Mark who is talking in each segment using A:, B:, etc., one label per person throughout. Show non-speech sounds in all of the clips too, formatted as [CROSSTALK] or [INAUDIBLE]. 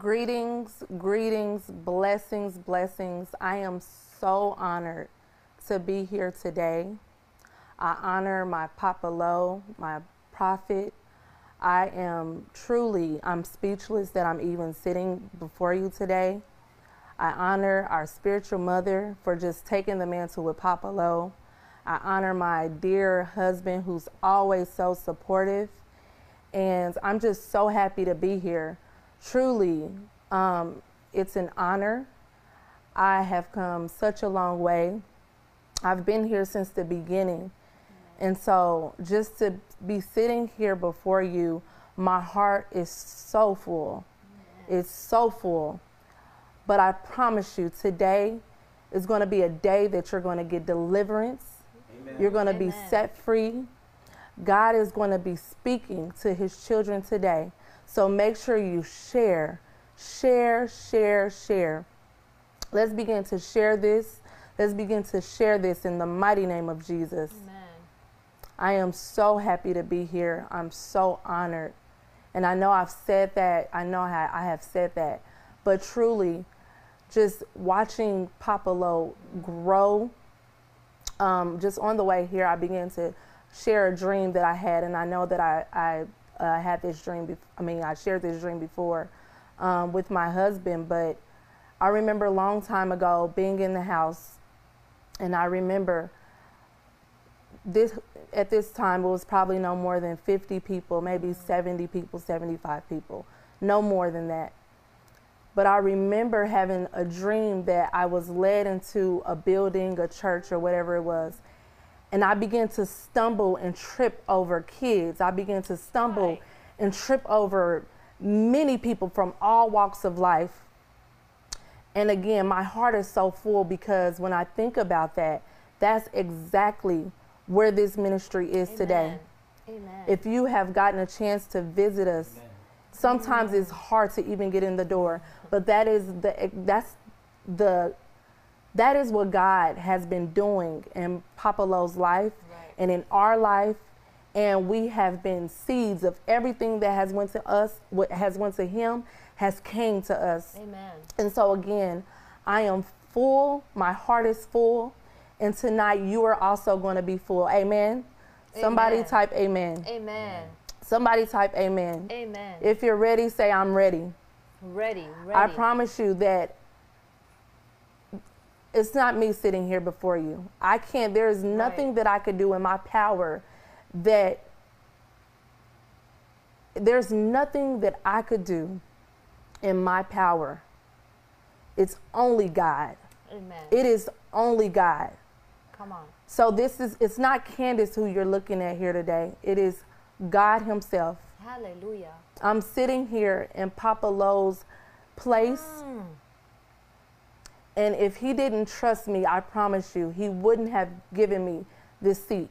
A: Greetings, greetings, blessings, blessings. I am so honored to be here today. I honor my Papa Lo, my prophet. I am truly, I'm speechless that I'm even sitting before you today. I honor our spiritual mother for just taking the mantle with Papa Lo. I honor my dear husband who's always so supportive. And I'm just so happy to be here. Truly, um, it's an honor. I have come such a long way. I've been here since the beginning. And so just to be sitting here before you, my heart is so full. It's so full. But I promise you, today is going to be a day that you're going to get deliverance. Amen. You're going to be set free. God is going to be speaking to his children today. So make sure you share, share, share, share. Let's begin to share this. Let's begin to share this in the mighty name of Jesus. Amen. I am so happy to be here. I'm so honored. And I know I've said that, I know I have said that, but truly, just watching Papa Lo grow, um, just on the way here, I began to share a dream that I had, and I know that I, I uh, had this dream. Be- I mean, I shared this dream before um, with my husband, but I remember a long time ago being in the house, and I remember this at this time it was probably no more than 50 people, maybe 70 people, 75 people, no more than that. But I remember having a dream that I was led into a building, a church, or whatever it was. And I began to stumble and trip over kids. I began to stumble right. and trip over many people from all walks of life. And again, my heart is so full because when I think about that, that's exactly where this ministry is Amen. today. Amen. If you have gotten a chance to visit us, Amen. sometimes it's hard to even get in the door, but that is the that's the that is what God has been doing in Papa Lo's life right. and in our life and we have been seeds of everything that has went to us what has went to him has came to us amen and so again i am full my heart is full and tonight you are also going to be full. Amen. amen. Somebody type amen.
B: Amen.
A: Somebody type amen.
B: Amen.
A: If you're ready, say I'm ready.
B: Ready, ready.
A: I promise you that it's not me sitting here before you. I can't, there is nothing right. that I could do in my power that there's nothing that I could do in my power. It's only God.
B: Amen.
A: It is only God.
B: Come on.
A: So this is it's not Candace who you're looking at here today. It is God himself.
B: Hallelujah.
A: I'm sitting here in Papa Lo's place. Mm. And if he didn't trust me, I promise you, he wouldn't have given me this seat.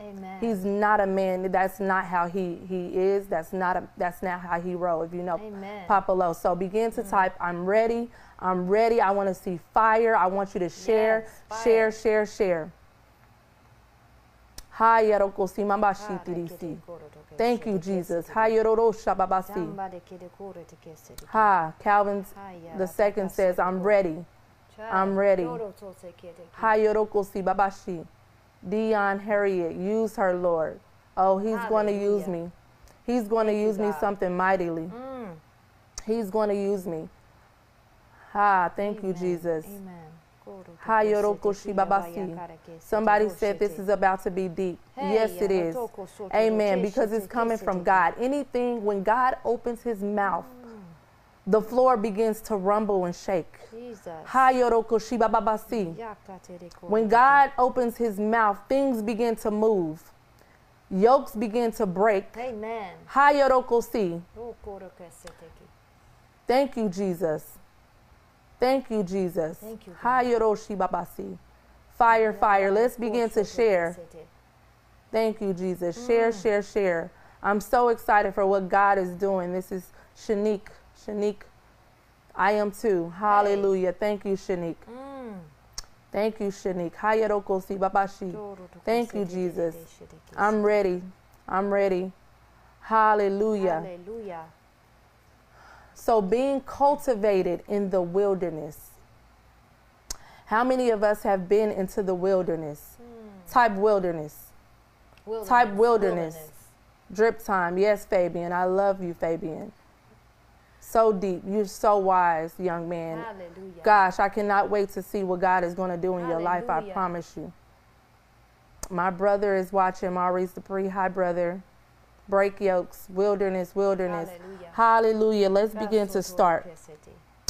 B: Amen.
A: He's not a man. That's not how he, he is. That's not a, that's not how he roll. If you know
B: Amen.
A: Papa Lo. So begin to mm. type, I'm ready. I'm ready. I want to see fire. I want you to share, yes, share, share, share. Thank you, Jesus. Ha, Calvin the second says, I'm ready. I'm ready. babashi. Dion Harriet, use her, Lord. Oh, he's going to use me. He's going to use me something mightily. Mm. He's going to use me. Ha, thank Amen. you, Jesus. Amen. Somebody said this is about to be deep. Yes, it is. Amen. Because it's coming from God. Anything, when God opens his mouth. The floor begins to rumble and shake. When God opens his mouth, things begin to move. Yokes begin to break.
B: Amen.
A: Thank you, Jesus. Thank you, Jesus.
B: Thank you.
A: Babasi. Fire, fire. Let's begin to share. Thank you, Jesus. Share, mm. share, share. I'm so excited for what God is doing. This is Shanique. Shanique. I am too. Hallelujah. Thank you, Shanique. Mm. Thank you, Shanique. Babashi. Thank you, Jesus. I'm ready. I'm ready. Hallelujah.
B: Hallelujah.
A: So, being cultivated in the wilderness. How many of us have been into the wilderness? Type wilderness.
B: Wilderness.
A: Type wilderness. Drip time. Yes, Fabian. I love you, Fabian. So deep. You're so wise, young man.
B: Hallelujah.
A: Gosh, I cannot wait to see what God is going to do in your life. I promise you. My brother is watching. Maurice Dupree. Hi, brother. Break yokes. Wilderness, wilderness.
B: Hallelujah.
A: Hallelujah. Let's begin to start.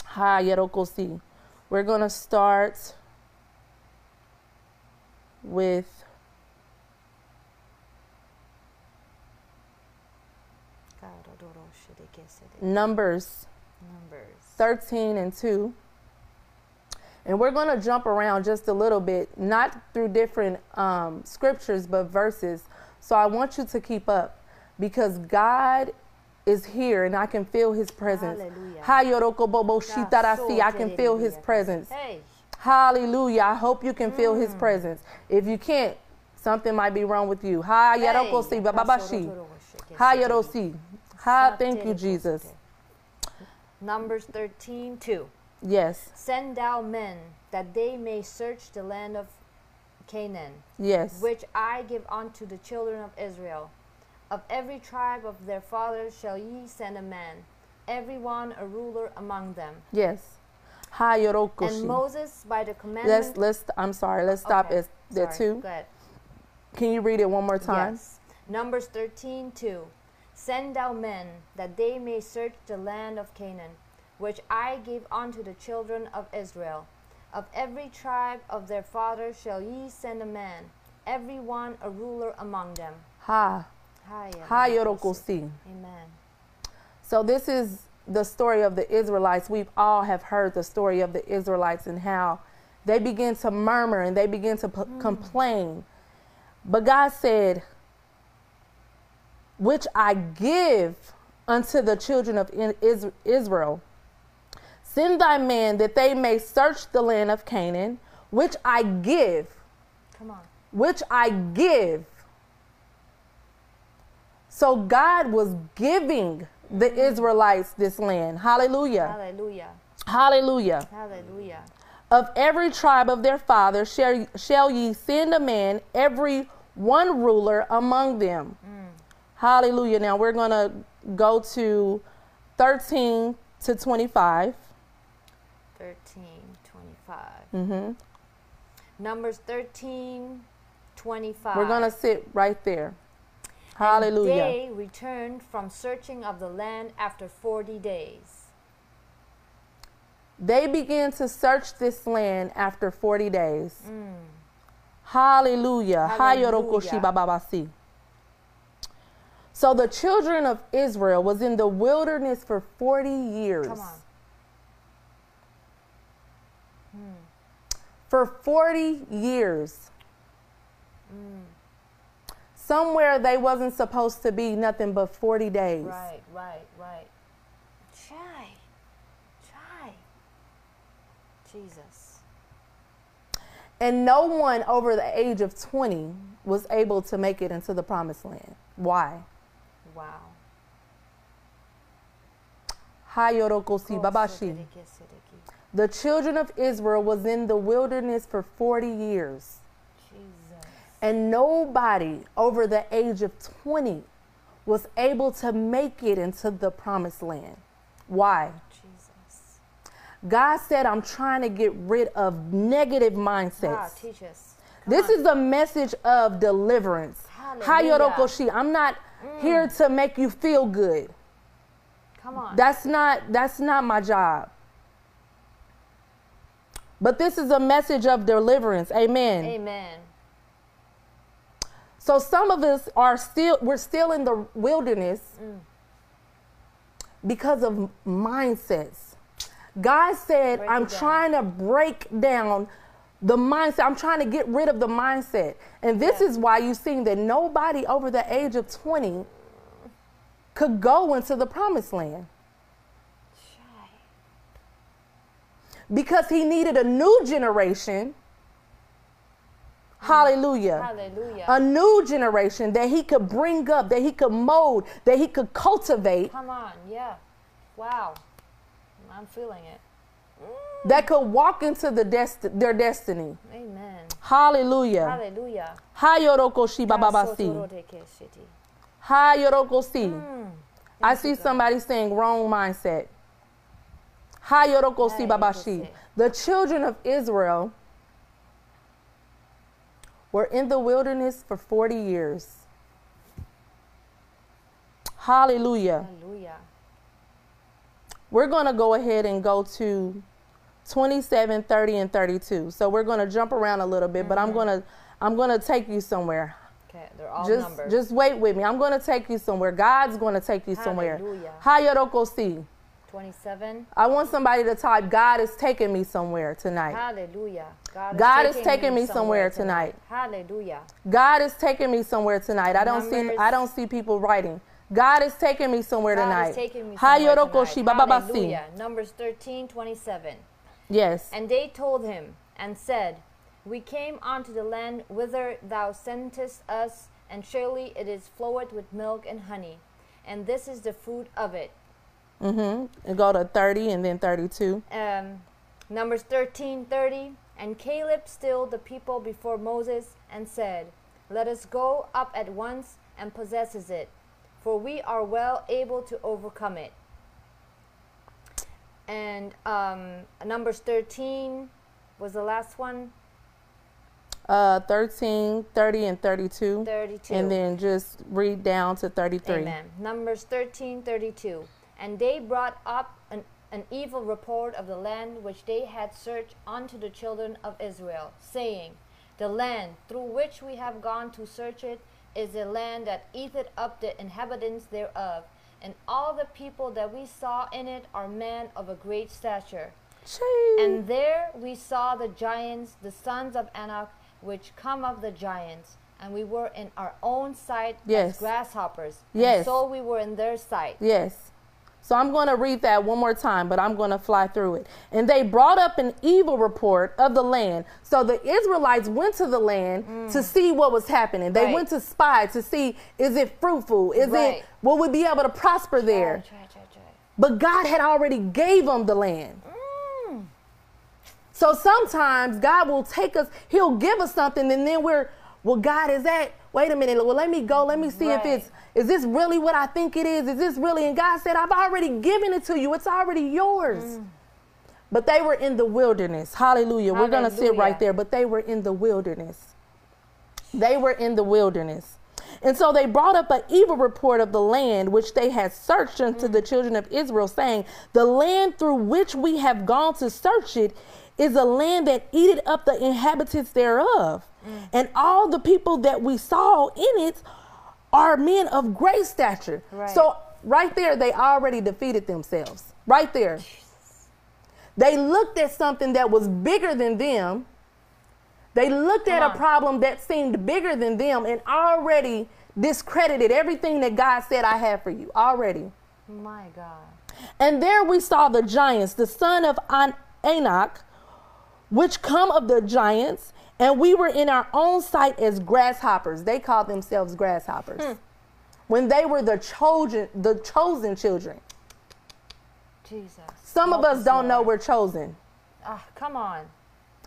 A: Ha Yerokosi. We're going to start with Numbers
B: Numbers.
A: 13 and 2. And we're going to jump around just a little bit, not through different um, scriptures, but verses. So I want you to keep up because God is here and I can feel his presence.
B: Hallelujah.
A: Ha yoroko bobo shitarasi. I can feel his presence.
B: Hey.
A: Hallelujah. I hope you can feel
B: Mm.
A: his presence. If you can't, something might be wrong with you. Ha yoroko si bababashi. Ha thank you, Jesus.
B: Numbers 13, 2.
A: Yes,
B: Send thou men that they may search the land of Canaan,
A: yes.
B: which I give unto the children of Israel. Of every tribe of their fathers shall ye send a man, every one a ruler among them.
A: Yes. Ha
B: And. Moses, by the commandment.
A: Let's let's I'm sorry, let's stop
B: Okay,
A: at the
B: sorry,
A: two.
B: Go ahead.
A: Can you read it one more time?
B: Yes. Numbers 13, 2. Send thou men that they may search the land of Canaan, which I gave unto the children of Israel. Of every tribe of their fathers shall ye send a man, every one a ruler among them.
A: Ha. Ha yorokosi.
B: Amen.
A: So this is the story of the Israelites. We've all have heard the story of the Israelites and how they begin to murmur and they begin to p- hmm. complain. But God said, which I give unto the children of Israel. Send thy man that they may search the land of Canaan, which I give,
B: Come on.
A: which I give. So God was giving the mm-hmm. Israelites this land. Hallelujah.
B: Hallelujah.
A: Hallelujah.
B: Hallelujah.
A: Of every tribe of their fathers shall, shall ye send a man, every one ruler among them. Hallelujah. Now we're going to go to 13 to 25.
B: 13, 25.
A: hmm
B: Numbers 13, 25.
A: We're going to sit right there. Hallelujah.
B: And they returned from searching of the land after 40 days.
A: They began to search this land after 40 days. Hallelujah. Hayorokoshi
B: Hallelujah.
A: So the children of Israel was in the wilderness for 40 years.
B: Come on.
A: For 40 years. Somewhere they wasn't supposed to be nothing but 40 days.
B: Right, right, right. Chai. Chai. Jesus.
A: And no one over the age of 20 was able to make it into the promised land. Why?
B: Wow.
A: Hayorokoshi babashi. The children of Israel was in the wilderness for 40 years.
B: Jesus.
A: And nobody over the age of 20 was able to make it into the promised land. Why?
B: Jesus.
A: God said, I'm trying to get rid of negative mindsets.
B: Wow, teach us.
A: This
B: on.
A: is a message of deliverance.
B: Hallelujah.
A: Hayorokoshi. I'm not here to make you feel good.
B: Come on.
A: That's not that's not my job. But this is a message of deliverance. Amen.
B: Amen.
A: So some of us are still we're still in the wilderness mm. because of mindsets. God said,
B: Break
A: I'm trying to break down the mindset. I'm trying to get rid of the mindset. And this
B: Yeah.
A: is why you seen that nobody over the age of 20 could go into the promised land. Because he needed a new generation. Hallelujah.
B: Hallelujah.
A: A new generation that he could bring up, that he could mold, that he could cultivate
B: Come on. Yeah. Wow. I'm feeling it.
A: That could walk into the desti- their destiny.
B: Amen.
A: Hallelujah.
B: Hallelujah.
A: Hayoroko bababasi. Hayoroko si.
B: Mm.
A: I see somebody saying wrong mindset. Hayoroko si babashi. The children of Israel were in the wilderness for 40 years. Hallelujah.
B: Hallelujah.
A: We're going to go ahead and go to 27, 30, and 32. So we're going to jump around a little bit, but I'm mm-hmm. going to I'm going to take you somewhere.
B: Okay, they're all
A: just
B: numbers.
A: just wait with me. I'm going to take you somewhere. God's going to take you somewhere.
B: Hallelujah.
A: Hayoroko si.
B: 27.
A: I want somebody to type, God is taking me somewhere tonight.
B: Hallelujah. God,
A: God is taking me somewhere tonight.
B: Hallelujah.
A: God is taking me somewhere tonight. I don't see I don't see people writing. God is taking me somewhere
B: God
A: tonight.
B: is taking me somewhere tonight. Hallelujah. Numbers 13, 27.
A: Yes.
B: And they told him and said, We came unto the land whither thou sentest us, and surely it is floweth with milk and honey, and this is the fruit of it.
A: Mm-hmm. And go to 30 and then 32.
B: Um, Numbers 13, 30. And Caleb stilled the people before Moses and said, Let us go up at once and possesses it, for we are well able to overcome it. And um, Numbers 13 was the last one,
A: Uh 13, 30 and 32.
B: 32.
A: And then just read down to 33.
B: Amen. Numbers 13, 32. And they brought up an, an evil report of the land which they had searched unto the children of Israel, saying, The land through which we have gone to search it is a land that eateth up the inhabitants thereof. And all the people that we saw in it are men of a great stature. And there we saw the giants, the sons of Anak, which come of the giants. And we were in our own sight
A: Yes.
B: as grasshoppers.
A: Yes.
B: So we were in their sight.
A: Yes. So I'm going to read that one more time, but I'm going to fly through it. And they brought up an evil report of the land. So the Israelites went to the land to see what was happening. They
B: Right.
A: went to spy to see is it fruitful? Is
B: Right.
A: it will we be able to prosper there?
B: Try, try, try.
A: But God had already gave them the land.
B: Mm.
A: So sometimes God will take us, He'll give us something, and then we're, well, God, is that, wait a minute, well, let me go, let me see if it's, is this really what I think it is? Is this really? And God said, I've already given it to you, it's already yours.
B: Mm.
A: But they were in the wilderness. Hallelujah. We're going to sit
B: Hallelujah.
A: right there, but they were in the wilderness. They were in the wilderness. And so they brought up an evil report of the land which they had searched unto the children of Israel, saying, The land through which we have gone to search it is a land that eateth up the inhabitants thereof. And all the people that we saw in it are men of great stature.
B: Right.
A: So right there, they already defeated themselves. Right there. They looked at something that was bigger than them. They looked at
B: Come
A: a problem that seemed bigger than them and already discredited everything that God said I have for you. Already.
B: My God.
A: And there we saw the giants, the son of An- Anak, which come of the giants, and we were in our own sight as grasshoppers. They called themselves grasshoppers.
B: Hmm.
A: When they were the chosen, the chosen children.
B: Jesus.
A: Some of us don't know we're chosen.
B: Ah, come on.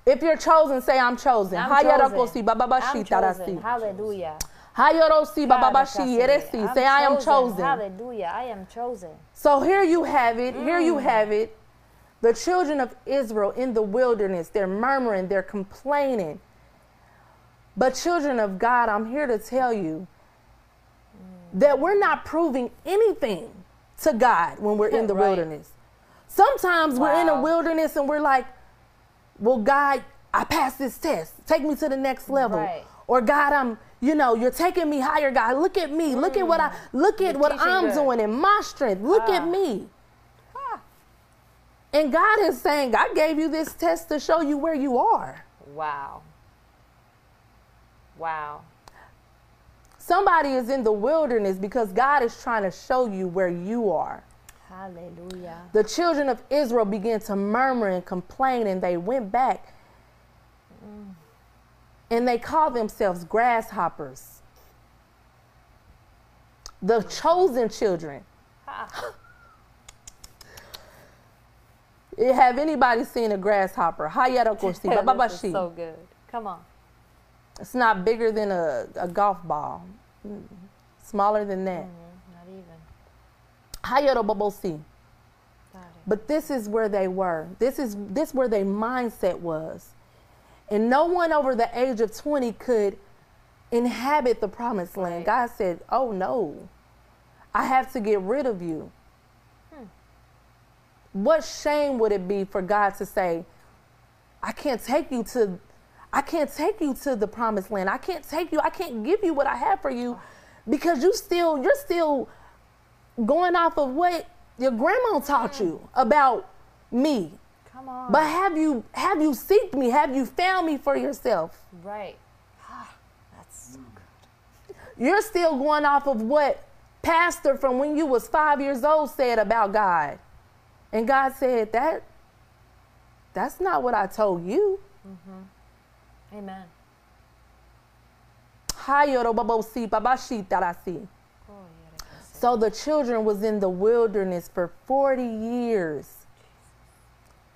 A: If you're chosen, say I'm chosen.
B: I'm chosen. I'm chosen. Hallelujah.
A: Hayorosi bababashi
B: I'm
A: yeresi. Say I am chosen.
B: Hallelujah. I am chosen.
A: So here you have it. Here you
B: Mm.
A: have it. The children of Israel in the wilderness, they're murmuring, they're complaining. But children of God, I'm here to tell you that we're not proving anything to God when we're in [LAUGHS] the
B: Right.
A: wilderness. Sometimes we're in a wilderness and we're like, well, God, I passed this test. Take me to the next level.
B: Right.
A: Or God, I'm, you know, you're taking me higher, God. Look at me. Look at what I look at
B: you're
A: what I'm
B: good.
A: doing in my strength. Look at
B: Ah.
A: me. And God is saying, I gave you this test to show you where you are.
B: Wow. Wow.
A: Somebody is in the wilderness because God is trying to show you where you are.
B: Hallelujah.
A: The children of Israel began to murmur and complain, and they went back and they called themselves grasshoppers. The chosen children.
B: Ah.
A: Have anybody seen a grasshopper? Hayarokoshi, [LAUGHS]
B: this is
A: bababashi.
B: so good. Come on.
A: It's not bigger than a, a golf ball. Mm. Smaller than that.
B: Mhm, Not even.
A: Hayarobobosi.
B: Got it.
A: But this is where they were. This is this where their mindset was. And no one over the age of 20 could inhabit the promised land.
B: Right.
A: God said, "Oh no. I have to get rid of you." What shame would it be for God to say, "I can't take you to I can't take you to the promised land. I can't take you. I can't give you what I have for you because you still you're still going off of what your grandma taught you mm. about me.
B: Come on.
A: But have you have you seeked me? Have you found me for yourself?
B: right. Ah, that's so mm. good.
A: You're still going off of what pastor from when you was 5 years old said about God. And God said that that's not what I told you.
B: Mm-hmm.
A: Amen. Babashitarasi.
B: Oh,
A: So the children was in the wilderness for 40 years.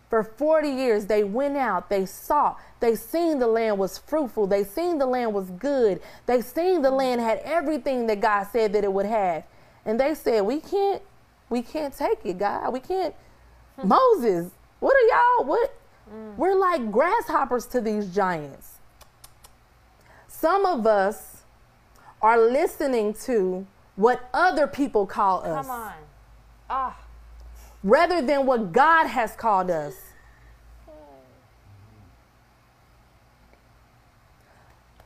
A: For 40 years they went out, they saw, they seen the land was fruitful, they seen the land was good. They seen the land had everything that God said that it would have. And they said, "We can't we can't take it, God. We can't [LAUGHS] Moses, what are y'all what we're like grasshoppers to these giants." Some of us are listening to what other people call us
B: Come on. Ah.
A: rather than what God has called us.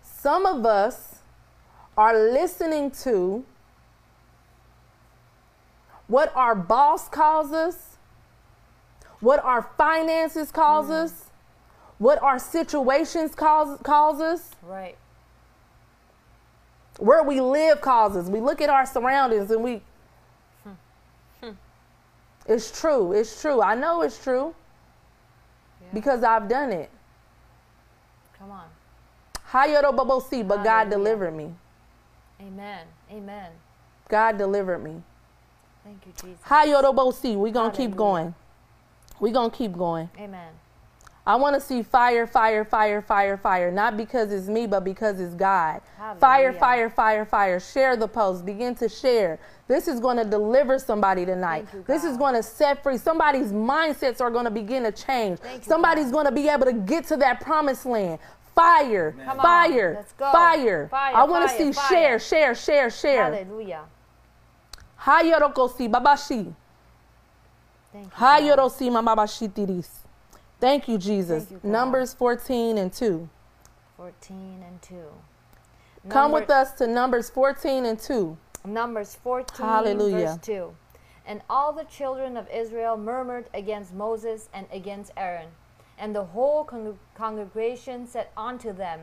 A: Some of us are listening to what our boss calls us, what our finances calls mm. us, what our situations calls us,
B: Right.
A: where we live causes. We look at our surroundings and we. Hmm. It's true. It's true. I know it's true
B: Yeah.
A: because I've done it.
B: Come on.
A: Hayorobobosi, but God delivered me.
B: Amen. Amen.
A: God delivered me.
B: Thank you, Jesus.
A: Hayorobosi, we're going to keep going. We going to keep going.
B: Amen.
A: I want to see fire, fire, fire, fire, fire. Not because it's me, but because it's God. Fire,
B: Hallelujah.
A: fire, fire, fire. Share the post. Begin to share. This is going to deliver somebody tonight.
B: You,
A: this is going to set free. Somebody's mindsets are going to begin to change.
B: You,
A: Somebody's
B: God.
A: going to be able to get to that promised land. Fire,
B: Come
A: fire,
B: Let's
A: fire.
B: Fire,
A: I want to see
B: fire.
A: share, share, share, share.
B: Hallelujah.
A: Hayorokosi babashi.
B: Thank you. God.
A: Hayorosi mababashitiris. Thank you, Jesus.
B: Thank you.
A: Numbers 14 and 2.
B: 14 and 2.
A: Come with us to Numbers 14 and 2.
B: Numbers 14,
A: Hallelujah.
B: verse 2. And all the children of Israel murmured against Moses and against Aaron. And the whole con- congregation said unto them,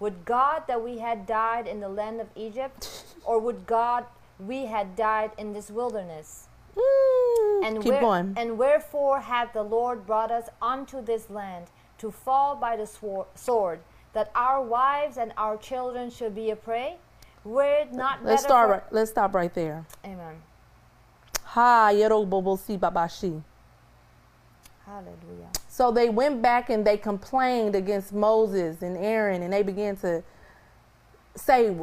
B: Would God that we had died in the land of Egypt, or would God we had died in this wilderness?
A: Mm,
B: And,
A: keep
B: where-
A: going.
B: and wherefore hath the Lord brought us unto this land to fall by the swor- sword, that our wives and our children should be a prey? Were it not
A: Let's
B: better
A: start. Right, let's stop right there.
B: Amen.
A: Ha yerobobosi babashi.
B: Hallelujah.
A: So they went back and they complained against Moses and Aaron, and they began to say,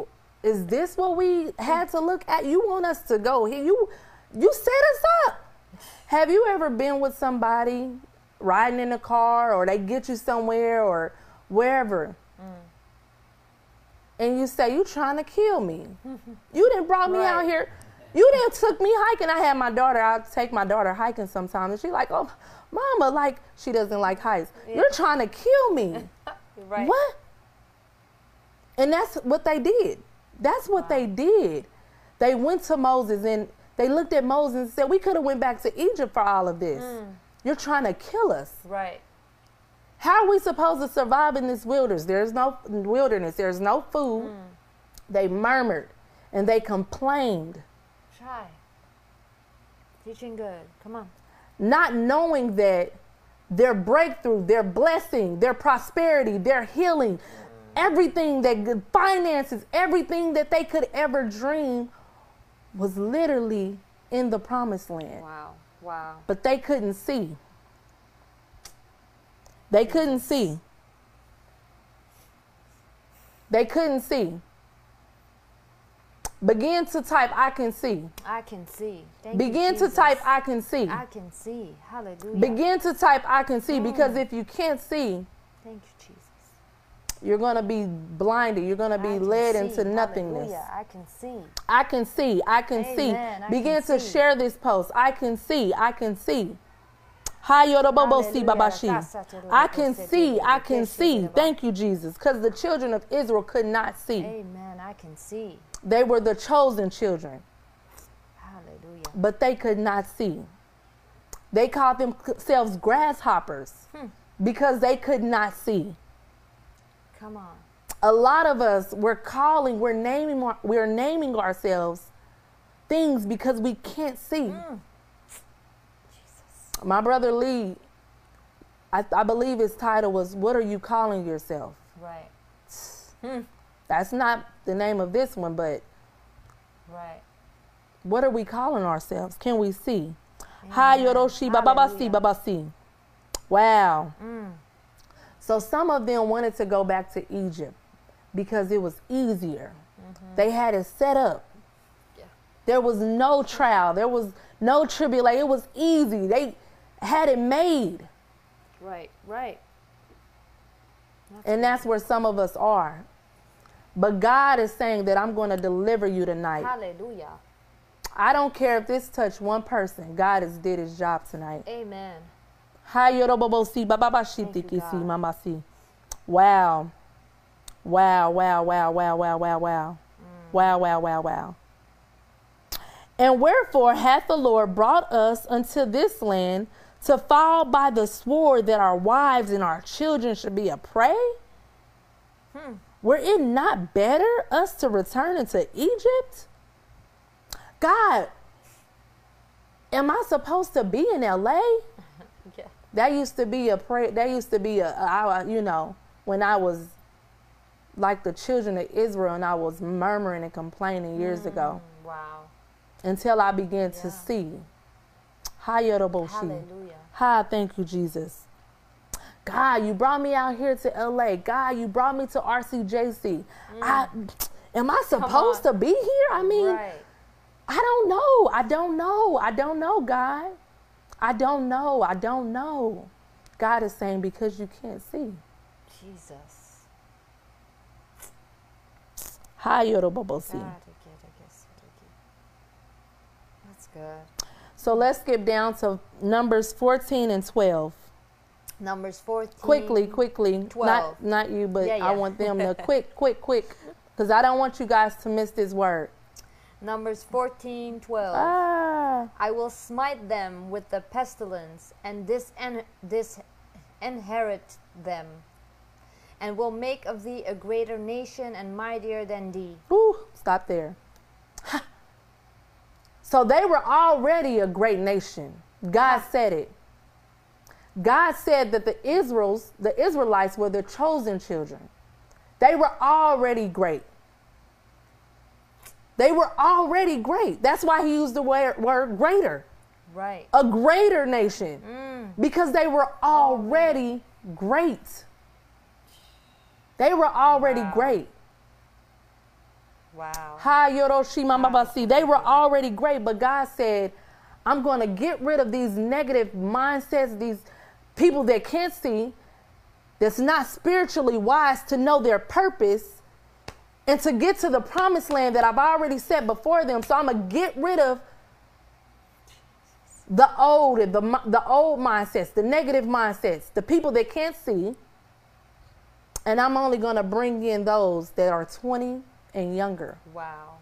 A: "Is this what we had to look at? You want us to go here? You, you set us up." Have you ever been with somebody riding in a car, or they get you somewhere, or wherever, mm. and you say, "You trying to kill me? [LAUGHS] you didn't brought me out here." You didn't took me hiking. I had my daughter. I take my daughter hiking sometimes, and she like, "Oh, mama, like she doesn't like hikes. You're trying to kill me." [LAUGHS]
B: Right.
A: What? And that's what they did. That's what they did. They went to Moses and they looked at Moses and said, "We could have went back to Egypt for all of this. Mm. You're trying to kill us.
B: Right.
A: How are we supposed to survive in this wilderness? There's no wilderness. There's no food." Mm. They murmured and they complained,
B: Try. Teaching good. Come on.
A: not knowing that their breakthrough, their blessing, their prosperity, their healing, mm. everything that good finances, everything that they could ever dream was literally in the promised land.
B: Wow. Wow.
A: But they couldn't see. They couldn't see. They couldn't see. Begin to type, I can see.
B: I can see. Thank
A: Begin
B: you,
A: to type, I can see.
B: I can see. Hallelujah.
A: Begin to type, I can see. Mm. Because if you can't see,
B: Thank you, Jesus.
A: You're going to be blinded. You're going to be led
B: see.
A: into nothingness.
B: Hallelujah. I can see.
A: I can see. I can
B: Amen.
A: see. Begin
B: can
A: to
B: see.
A: share this post. I can see. I can see. Hayorobobosi
B: Hallelujah.
A: babashi. I can see. I can see. Thank you, Jesus. Because the children of Israel could not see.
B: Amen. I can see.
A: They were the chosen children,
B: Hallelujah.
A: but they could not see. They called themselves grasshoppers
B: Hmm.
A: because they could not see.
B: Come on.
A: a lot of us we're calling we're naming we're naming ourselves things because we can't see
B: Mm.
A: my brother lee I, I believe his title was what are you calling yourself
B: Right. [SIGHS] Hmm.
A: that's not the name of this one but
B: Right.
A: what are we calling ourselves can we see Hi Yoroshi
B: Hallelujah.
A: babasi wow
B: Mm.
A: So some of them wanted to go back to egypt because it was easier
B: Mm-hmm.
A: they had it set up
B: Yeah.
A: There was no trial. There was no tribulation. It was easy. They had it made.
B: Right. Right.
A: And that's where some of us are. But God is saying that I'm going to deliver you tonight.
B: Hallelujah.
A: I don't care if this touched one person. God has did his job tonight.
B: Amen.
A: Wow. Wow, wow, wow, wow, wow, wow, wow.
B: Mm.
A: Wow, wow, wow, wow. And wherefore hath the Lord brought us unto this land to fall by the sword that our wives and our children should be a prey?
B: Hmm.
A: Were it not better us to return into Egypt? God, am I supposed to be in LA? That used to be a pray. That used to be a, a I- you know, when I was like the children of Israel and I was murmuring and complaining years ago
B: Mm, Wow.
A: until I began to
B: Yeah.
A: see. Hayoroboshi.
B: Hallelujah.
A: Hi, thank you, Jesus. God, you brought me out here to LA. God, you brought me to RCJC. I, am I supposed to be here? I mean,
B: right.
A: I don't know. I don't know. I don't know, God. I don't know. I don't know. God is saying because you can't see.
B: Jesus.
A: Hayorobobosi.
B: God, I get, I guess, I get. That's good.
A: So let's skip down to Numbers 14 and 12.
B: Numbers 14.
A: Quickly, quickly.
B: 12.
A: Not not you, but
B: Yeah,
A: I want them to [LAUGHS] quick, quick, quick. Because I don't want you guys to miss this word.
B: Numbers 14, 12.
A: Ah.
B: I will smite them with the pestilence and dis- disinherit them, and will make of thee a greater nation and mightier than thee.
A: Whew, stop there. [LAUGHS] so they were already a great nation. God said it. God said that the Israels, the Israelites were the chosen children. They were already great. They were already great. That's why he used the word, word greater.
B: Right.
A: A greater nation.
B: Mm.
A: Because they were already great. They were already
B: Wow.
A: great.
B: Wow.
A: Ha Yoroshima Mabasi. They were already great, but God said, I'm going to get rid of these negative mindsets, these people that can't see, that's not spiritually wise to know their purpose, and to get to the promised land that I've already set before them. So I'm going to get rid of the old, the, the old mindsets, the negative mindsets, the people that can't see. And I'm only going to bring in those that are 20 and younger.
B: Wow.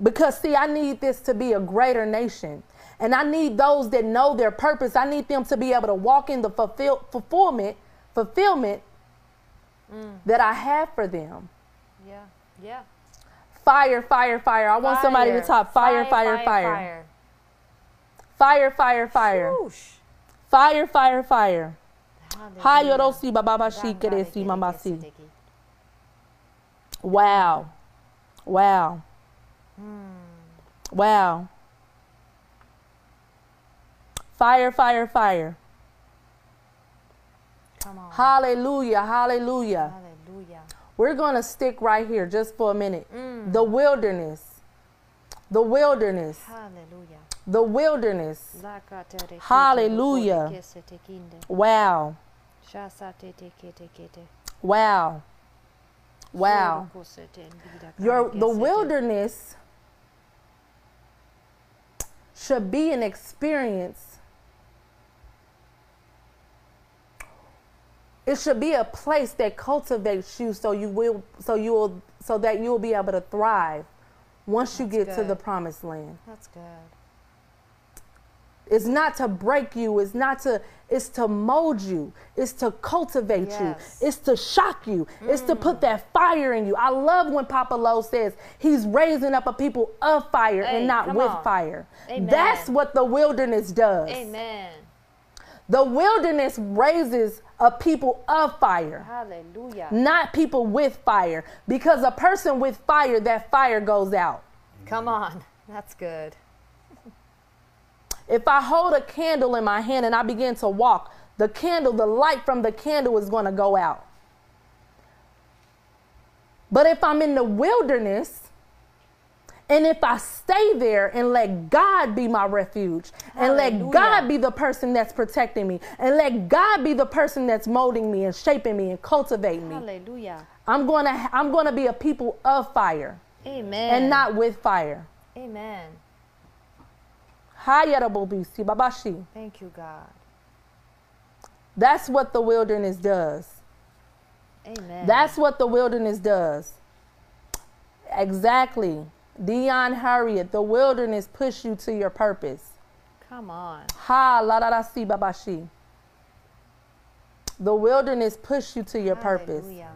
A: Because, see, I need this to be a greater nation. And I need those that know their purpose. I need them to be able to walk in the fulfill, fulfillment, fulfillment mm. that I have for them.
B: Yeah.
A: Fire, fire, fire. I want somebody to talk fire, fire, fire.
B: fire.
A: Fire, fire, fire.
B: Whoosh.
A: Fire, fire, fire. Mamasi. Wow. Wow. Hmm. Wow. Fire, fire, fire.
B: Come on.
A: Hallelujah. Hallelujah. We're going to stick right here just for a minute.
B: Mm.
A: The wilderness. The wilderness.
B: Hallelujah.
A: The wilderness. Hallelujah.
B: kete kesete kinde.
A: Wow.
B: Shasate teke teke te.
A: Wow. Wow. Your the wilderness should be an experience. It should be a place that cultivates you so you will so you will so that you'll be able to thrive once you
B: That's
A: get to the promised land.
B: That's good.
A: It's not to break you, it's not to it's to mold you, it's to cultivate
B: Yes.
A: you, it's to shock you, it's to put mm. that fire in you. I love when Papa Lowe says he's raising up a people of fire
B: Hey,
A: and not with
B: on.
A: fire.
B: Amen.
A: That's what the wilderness does.
B: Amen.
A: The wilderness raises a people of fire,
B: Hallelujah.
A: not people with fire. Because a person with fire, that fire goes out.
B: Come on. That's good.
A: If I hold a candle in my hand and I begin to walk, the candle, the light from the candle is going to go out. But if I'm in the wilderness, and if I stay there and let God be my refuge, and let God be the person that's protecting me, and let God be the person that's molding me and shaping me and cultivating me,
B: Hallelujah.
A: I'm going to I'm going to be a people of fire
B: Amen.
A: and not with fire.
B: Amen. Thank you, God.
A: That's what the wilderness does.
B: Amen.
A: That's what the wilderness does. Exactly. Dion Harriet, the wilderness push you to your purpose.
B: Come on.
A: Ha la la la si babashi. The wilderness push you to your purpose.
B: Hallelujah.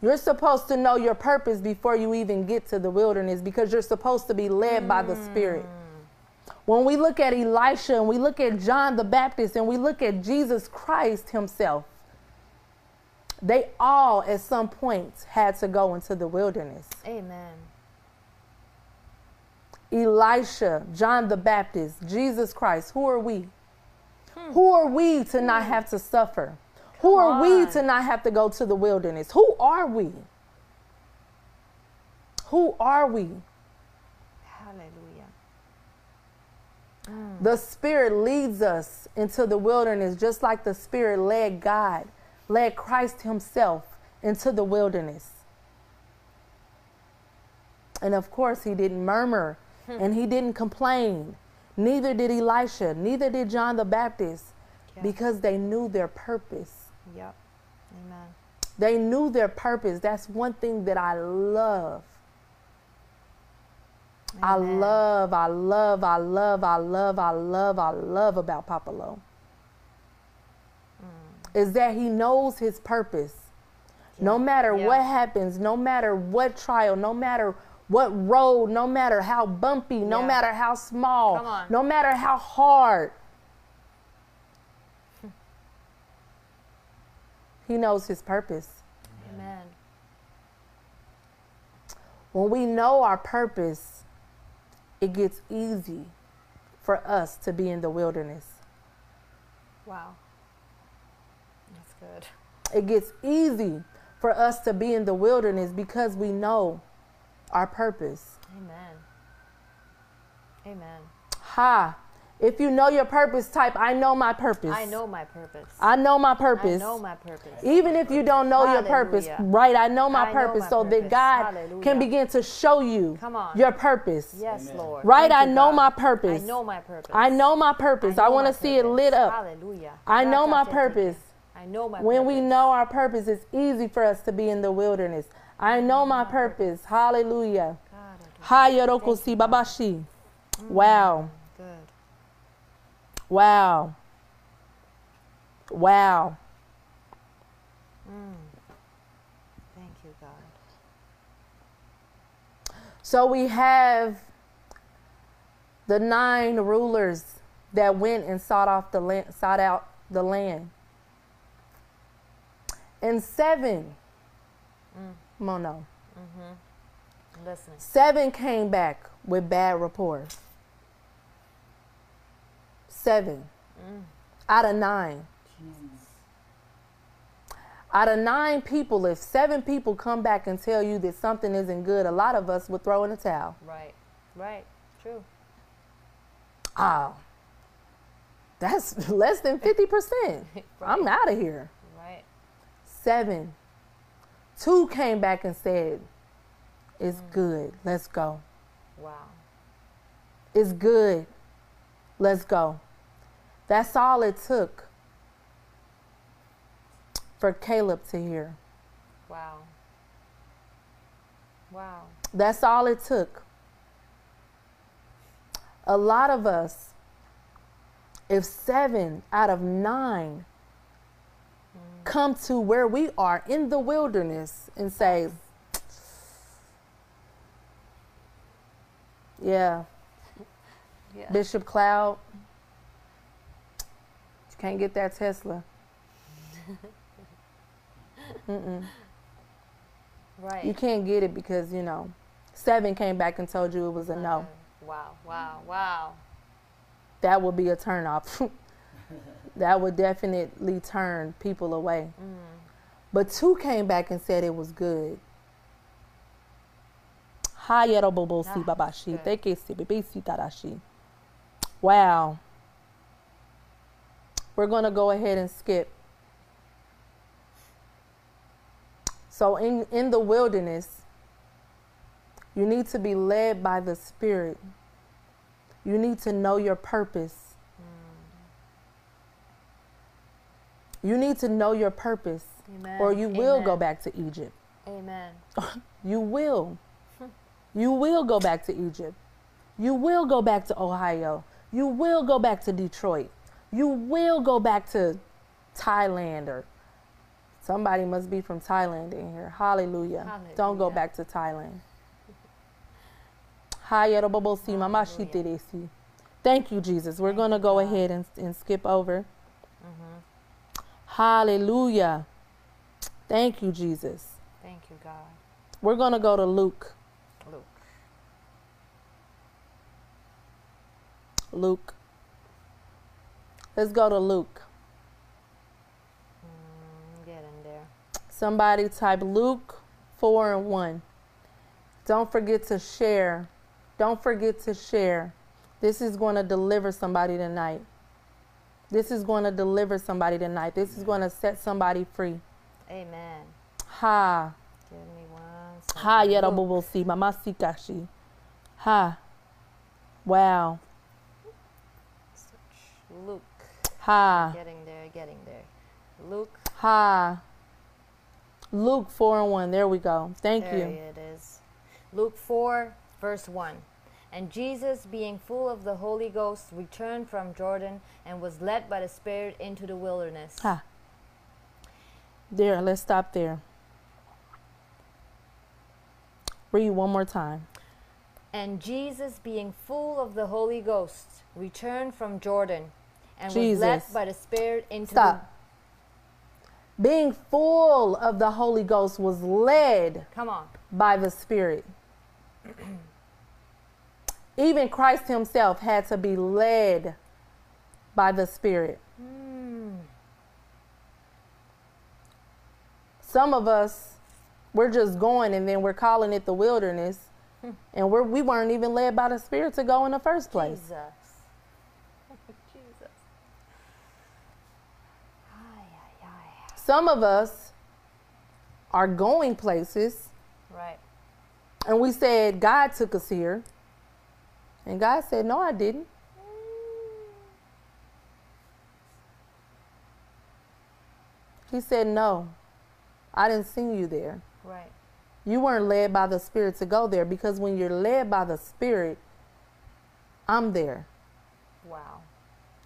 A: You're supposed to know your purpose before you even get to the wilderness because you're supposed to be led by the Spirit. Mm. When we look at Elisha and we look at John the Baptist and we look at Jesus Christ himself, they all at some point had to go into the wilderness.
B: Amen.
A: Elisha, John the Baptist, Jesus Christ, who are we? Hmm. Who are we to not hmm. have to suffer? Who are we to not have to go to the wilderness? Who are we? Who are we?
B: Hallelujah.
A: The Spirit leads us into the wilderness just like the Spirit led God, led Christ Himself into the wilderness. And of course, He didn't murmur and He didn't complain. Neither did Elisha, neither did John the Baptist,
B: Yeah.
A: because they knew their purpose.
B: Yep. Amen.
A: They knew their purpose. That's one thing that I love. I love, I love, I love, I love, I love, I love about Papa Lowe. Mm. Is that he knows his purpose. No matter
B: Yeah.
A: what happens, no matter what trial, no matter what road, no matter how bumpy, no
B: Yeah.
A: matter how small, no matter how hard, [LAUGHS] he knows his purpose.
B: Amen.
A: When we know our purpose, it gets easy for us to be in the wilderness.
B: Wow. That's good.
A: It gets easy for us to be in the wilderness because we know our purpose.
B: Amen. Amen.
A: Ha! If you know your purpose, type I know my purpose.
B: I know my purpose.
A: I know my
B: I
A: purpose.
B: know my purpose.
A: Even if you don't know your purpose, right? I know my
B: I know
A: purpose
B: my
A: so that. God
B: Hallelujah.
A: can begin to show you
B: Come on.
A: your purpose.
B: Yes, Lord.
A: Right?
B: Thank
A: I
B: you,
A: know
B: God.
A: my purpose.
B: I know my purpose.
A: I know my purpose. I,
B: know
A: want to see it lit up.
B: Hallelujah.
A: I know my
B: Ratatatata.
A: purpose.
B: I know my
A: When
B: purpose.
A: we know our purpose, it's easy for us to be in the wilderness. I know my purpose. Hallelujah. Hayorokosi babashi. Wow.
B: Good.
A: Wow. Wow.
B: Thank you, God.
A: So we have the nine rulers that went and sought off the land, sought out the land. And seven, Mono,
B: I'm mm-hmm. listening.
A: seven came back with bad reports. Seven mm. out of nine. Out of nine people, if seven people come back and tell you that something isn't good, a lot of us would throw in the towel.
B: Right. Right. True.
A: Oh, that's [LAUGHS] less than 50%. [LAUGHS] I'm out of here.
B: Right.
A: Seven. Two came back and said, It's mm. good. Let's go.
B: Wow.
A: It's good. Let's go. That's all it took for Caleb to hear.
B: Wow. Wow.
A: That's all it took. A lot of us, if seven out of nine come to where we are in the wilderness and say, Yeah,
B: Yeah.
A: Bishop Cloud, you can't get that Tesla. [LAUGHS] Mm-mm.
B: Right.
A: You can't get it because, you know, seven came back and told you it was a no.
B: Wow. Wow. Wow.
A: That would be a turnoff. [LAUGHS] that would definitely turn people away.
B: Mm.
A: But two came back and said it was good. Hayerobobosi babashi,
B: good.
A: tekesi bebesi tarashi. Wow. We're going to go ahead and skip. So in in the wilderness, you need to be led by the Spirit. You need to know your purpose. You need to know your purpose,
B: Amen.
A: or you will go back to Egypt.
B: Amen. [LAUGHS]
A: You will. You will go back to Egypt. You will go back to Ohio. You will go back to Detroit. You will go back to Thailand or somebody must be from Thailand in here. Hallelujah. Don't go back to Thailand.
B: Hallelujah.
A: Thank you, Jesus. We're going to go ahead and, and skip over.
B: Mm-hmm.
A: Hallelujah. Thank you, Jesus.
B: Thank you, God.
A: We're going to go to Luke.
B: Luke.
A: Luke. Let's go to Luke.
B: Mm, get in there.
A: Somebody type Luke 4 and 1. Don't forget to share. Don't forget to share. This is going to deliver somebody tonight. This is going to deliver somebody tonight. This is going to set somebody free.
B: Amen.
A: Ha.
B: Give me one second.
A: Ha
B: Luke.
A: yerabobosi mamasikashi. Ha. Wow.
B: Luke.
A: Ha.
B: Getting there, getting there. Luke.
A: Ha. Luke 4 and 1. There we go. Thank
B: there
A: you.
B: it is. Luke 4, verse 1. And Jesus, being full of the Holy Ghost, returned from Jordan and was led by the Spirit into the wilderness.
A: Ha. There, let's stop there. Read one more time.
B: And Jesus, being full of the Holy Ghost, returned from Jordan and was led by the Spirit into
A: Stop. Being full of the Holy Ghost was led.
B: Come on.
A: by the Spirit. Even Christ Himself had to be led by the Spirit.
B: Mm.
A: Some of us, we're just going and then we're calling it the wilderness, and we're, we weren't even led by the Spirit to go in the first place.
B: Jesus. [LAUGHS] Jesus. Ay, ay, ay.
A: Some of us are going places
B: Right.
A: and we said, God took us here. And God said, No, I didn't. He said, No, I didn't send you there.
B: Right.
A: You weren't led by the Spirit to go there because when you're led by the Spirit, I'm there.
B: Wow.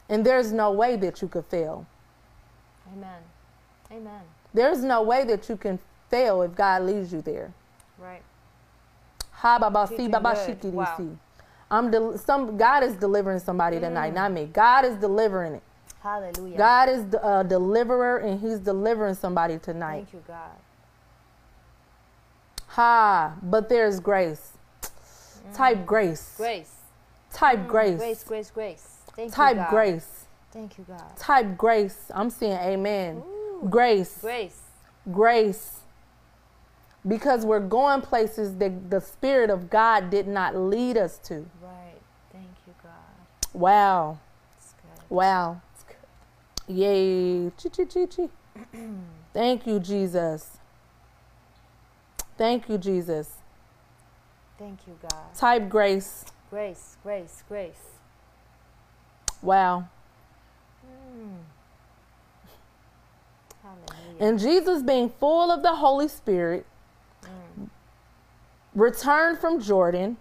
A: And there's no way that you could fail.
B: Amen. Amen.
A: There's no way that you can fail if God leads you there.
B: Right.
A: Ha baba si baba shikiri si. I'm del- some God is delivering somebody tonight, not me. God is delivering it.
B: Hallelujah.
A: God is the uh, deliverer, and He's delivering somebody tonight.
B: Thank you, God.
A: Ha! But there's grace. Type grace.
B: Grace.
A: Type
B: Mm,
A: grace.
B: Grace, grace, grace. Thank
A: Type
B: you, God.
A: Type grace.
B: Thank you, God.
A: Type grace. I'm saying amen.
B: Ooh.
A: Grace.
B: Grace.
A: grace because we're going places that the Spirit of God did not lead us to.
B: Right. Thank you, God.
A: Wow.
B: It's good.
A: Wow.
B: It's good.
A: Yay. Chi, chi, chi, chi. Thank you, Jesus. Thank you, Jesus.
B: Thank you, God.
A: Type grace.
B: Grace, grace, grace.
A: Wow.
B: Mm. Hallelujah.
A: And Jesus, being full of the Holy Spirit. Returned from Jordan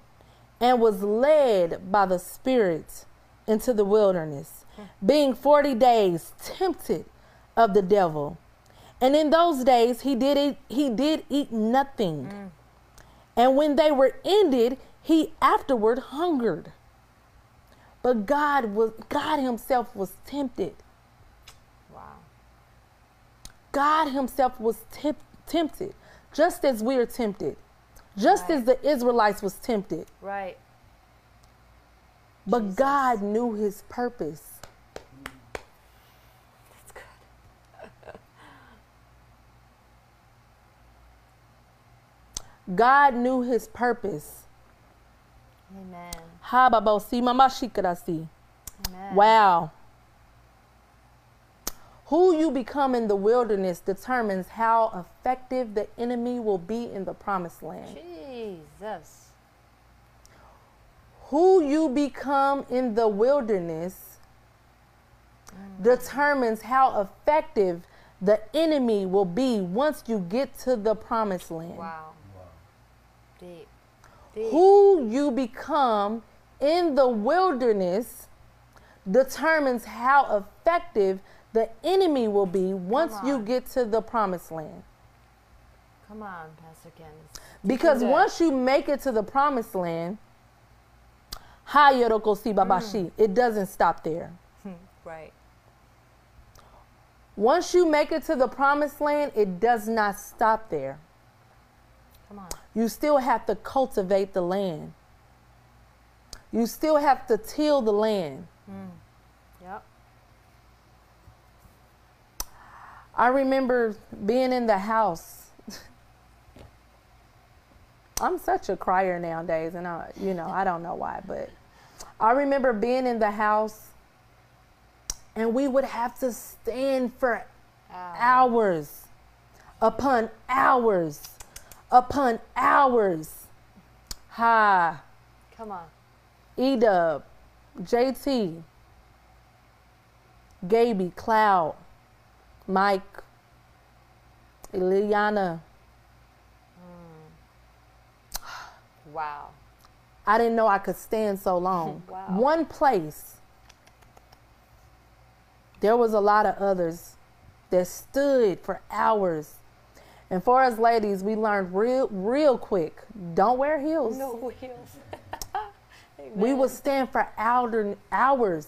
A: and was led by the Spirit into the wilderness, being 40 days tempted of the devil. And in those days he did it, he did eat nothing. Mm. And when they were ended, he afterward hungered. But God was God himself was tempted.
B: Wow.
A: God himself was temp- tempted, just as we are tempted. Just as the Israelites was tempted.
B: Right.
A: But
B: Jesus.
A: God knew his purpose.
B: That's good. [LAUGHS]
A: God knew his purpose.
B: Amen.
A: Ha babo si mama shikarasi.
B: Amen.
A: Wow. Who you become in the wilderness determines how effective the enemy will be in the promised land.
B: Jesus.
A: Who you become in the wilderness mm. determines how effective the enemy will be once you get to the promised land.
B: Wow. Deep. Deep.
A: Who you become in the wilderness determines how effective the enemy will be once you get to the promised land.
B: Come on, Pastor Candace.
A: Because once you make it to the promised land, ha yoroko si babashi, mm. it doesn't stop there.
B: Hmm, right.
A: Once you make it to the promised land, it does not stop there.
B: Come on.
A: You still have to cultivate the land. You still have to till the land.
B: Yep.
A: I remember being in the house. I'm such a crier nowadays, and I, you know, I don't know why, but I remember being in the house, and we would have to stand for
B: Ow.
A: hours upon hours upon hours. Ha,
B: Come on.
A: Edub, JT, Gaby, Cloud, Mike, Liliana. Mm. [SIGHS]
B: Wow.
A: I didn't know I could stand so long. [LAUGHS]
B: Wow.
A: One place. There was a lot of others that stood for hours. And for us ladies, we learned real real quick. Don't wear heels.
B: No [LAUGHS] heels.
A: We would stand for hour, hours.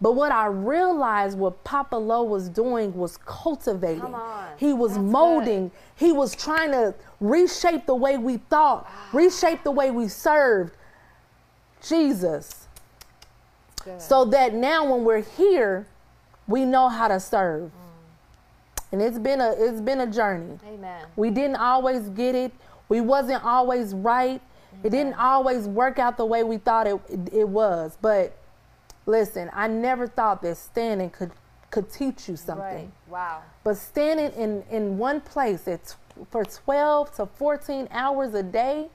A: But what I realized what Papa Lo was doing was cultivating. He was
B: That's
A: molding. He was trying to reshape the way we thought, ah. reshape the way we served Jesus.
B: Good.
A: So that now when we're here, we know how to serve. Mm. And it's been a it's been a journey.
B: Amen.
A: We didn't always get it. We wasn't always right. It didn't always work out the way we thought it, it was. But listen, I never thought that standing could could teach you something.
B: Right. Wow.
A: But standing in, in one place at, for 12 to 14 hours a day,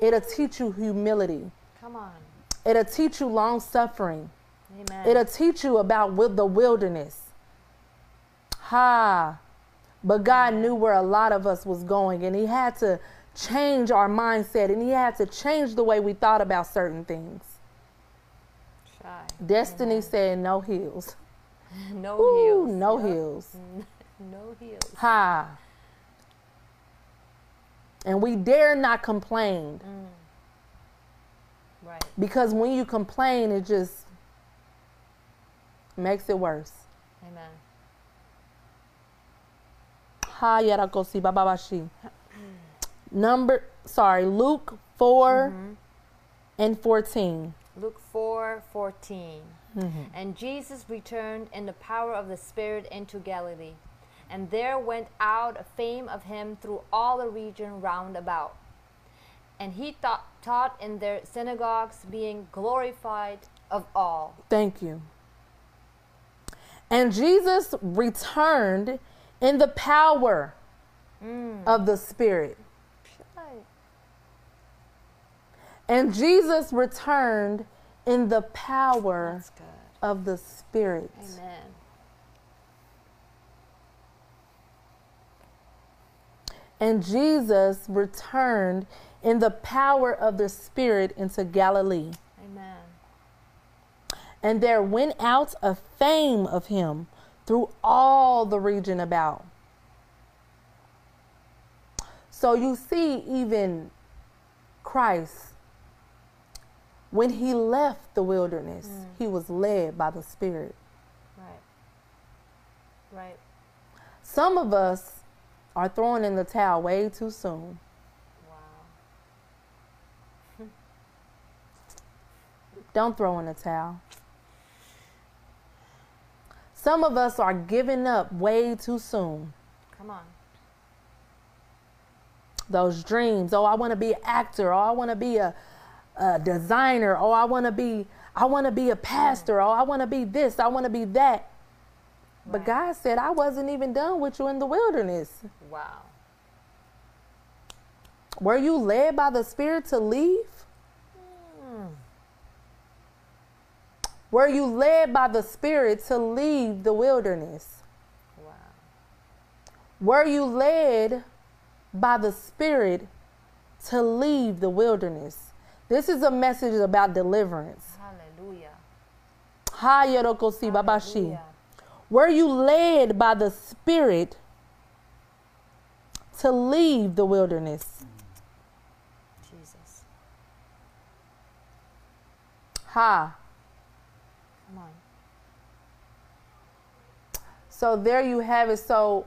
A: it'll teach you humility.
B: Come on.
A: It'll teach you long suffering.
B: Amen.
A: It'll teach you about wi- the wilderness. Ha. But God knew where a lot of us was going and he had to change our mindset and he had to change the way we thought about certain things.
B: Shy.
A: Destiny said no heels. [LAUGHS]
B: No
A: Ooh,
B: heels.
A: no
B: Yep.
A: heels. [LAUGHS]
B: No heels.
A: Ha. And we dare not complain mm.
B: Right.
A: because when you complain, it just makes it worse.
B: Amen.
A: Ha yarakosi bababashi. [CLEARS THROAT] Number, sorry, Luke 4 mm-hmm. and 14.
B: Luke 4 14. Mm-hmm. And Jesus returned in the power of the Spirit into Galilee. And there went out a fame of him through all the region round about. And he taught, taught in their synagogues, being glorified of all.
A: Thank you. And Jesus returned in the power mm. of the Spirit. And Jesus returned in the power of the Spirit.
B: Amen.
A: And Jesus returned in the power of the Spirit into Galilee.
B: Amen.
A: And there went out a fame of him through all the region about. So you see, even Christ, when he left the wilderness, mm. he was led by the Spirit.
B: Right. Right.
A: Some of us are throwing in the towel way too soon.
B: Wow. [LAUGHS]
A: Don't throw in the towel. Some of us are giving up way too soon.
B: Come on.
A: Those dreams. Oh, I want to be an actor. Oh, I want to be a, a designer. Oh, I want to be. I want to be a pastor. Oh, I want to be this. I want to be that. But
B: Right.
A: God said, I wasn't even done with you in the wilderness.
B: Wow.
A: Were you led by the Spirit to leave? Hmm. Were you led by the Spirit to leave the wilderness?
B: Wow.
A: Were you led by the Spirit to leave the wilderness? This is a message about deliverance.
B: Hallelujah.
A: Ha yorokosi babashi. Were you led by the Spirit to leave the wilderness?
B: Jesus.
A: Ha.
B: Come on.
A: So there you have it. So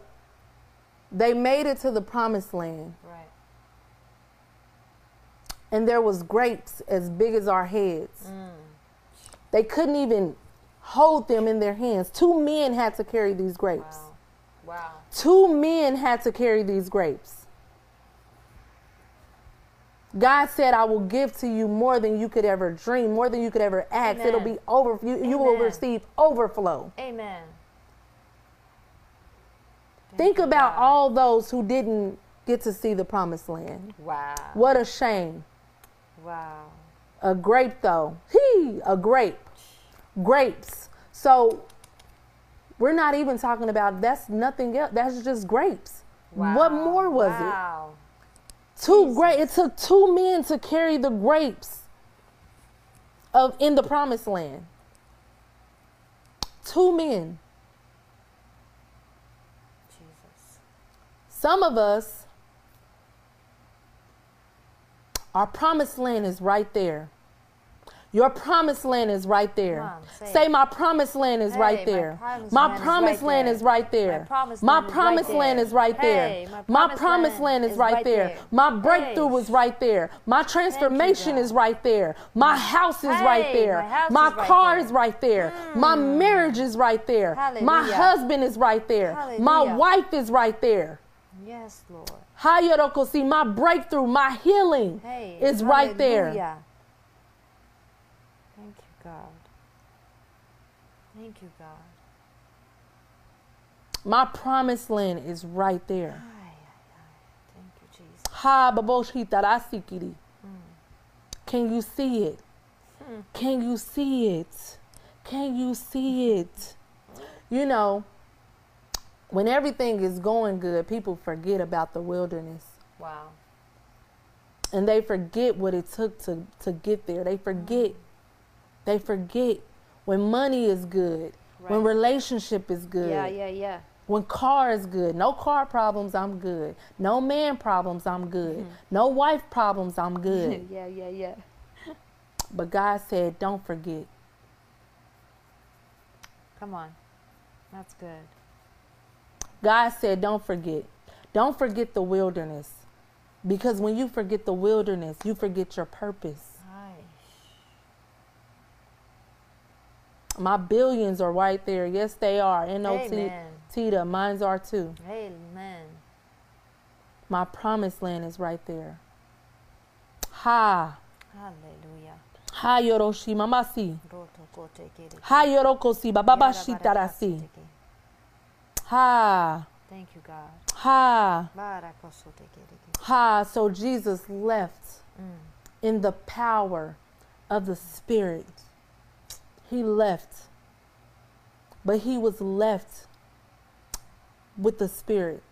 A: they made it to the promised land,
B: Right.
A: And there was grapes as big as our heads.
B: Mm.
A: They couldn't even hold them in their hands. Two men had to carry these grapes.
B: Wow. Wow.
A: Two men had to carry these grapes. God said, I will give to you more than you could ever dream, more than you could ever ask. It'll be over. You, you will receive overflow.
B: Amen.
A: Think
B: you,
A: about
B: God.
A: all those who didn't get to see the promised land.
B: Wow.
A: What a shame.
B: Wow.
A: A grape, though. He, a grape. Grapes. So we're not even talking about that's nothing else. That's just grapes. What more was it?
B: Wow.
A: Two great. It took two men to carry the grapes of in the promised land. Two men.
B: Jesus.
A: Some of us, our promised land is right there. Your promised land is right there.
B: On, say
A: say my promised land is
B: Hey,
A: right there. My promised land is right there.
B: My promised land is right there.
A: is right there.
B: My promised land
A: is right there. My breakthrough
B: Hey.
A: is right there. My transformation
B: God.
A: is right there. My house is right there.
B: my
A: My
B: is right there.
A: is right there. My marriage is right there. My husband is right there. My wife is right there.
B: Yes, Lord.
A: Hayorokosi, my breakthrough, my healing
B: Hey.
A: is right there.
B: hallelujah. Thank you, God. Thank you, God.
A: My promised land is right there.
B: Ay, ay, ay. Thank you, Jesus.
A: Ha baboshitarasiki. Hmm. Can you see it? Hmm. Can you see it? Can you see it? You know, when everything is going good, people forget about the wilderness.
B: Wow.
A: and they forget what it took to to get there. They forget. Mm. They forget when money is good, when relationship is good,
B: Yeah, yeah, yeah.
A: when car is good. No car problems, I'm good. No man problems, I'm good. Mm-hmm. No wife problems, I'm [LAUGHS] good.
B: yeah, yeah, yeah. [LAUGHS]
A: but God said, don't forget.
B: Come on. That's good.
A: God said, don't forget. Don't forget the wilderness. Because when you forget the wilderness, you forget your purpose.
B: Ay.
A: My billions are right there. Yes, they are. NOT. Tita, mine's are too.
B: Amen.
A: My promised land is right there. Ha.
B: Hallelujah.
A: Ha yoroshi mamasi.
B: Roto kote kere.
A: Ha yorokosi bababashi tarasi. Ha.
B: Thank you, God.
A: Ha. Ha. So Jesus left
B: Mm.
A: in the power of the Spirit. He left. But he was left with the Spirit.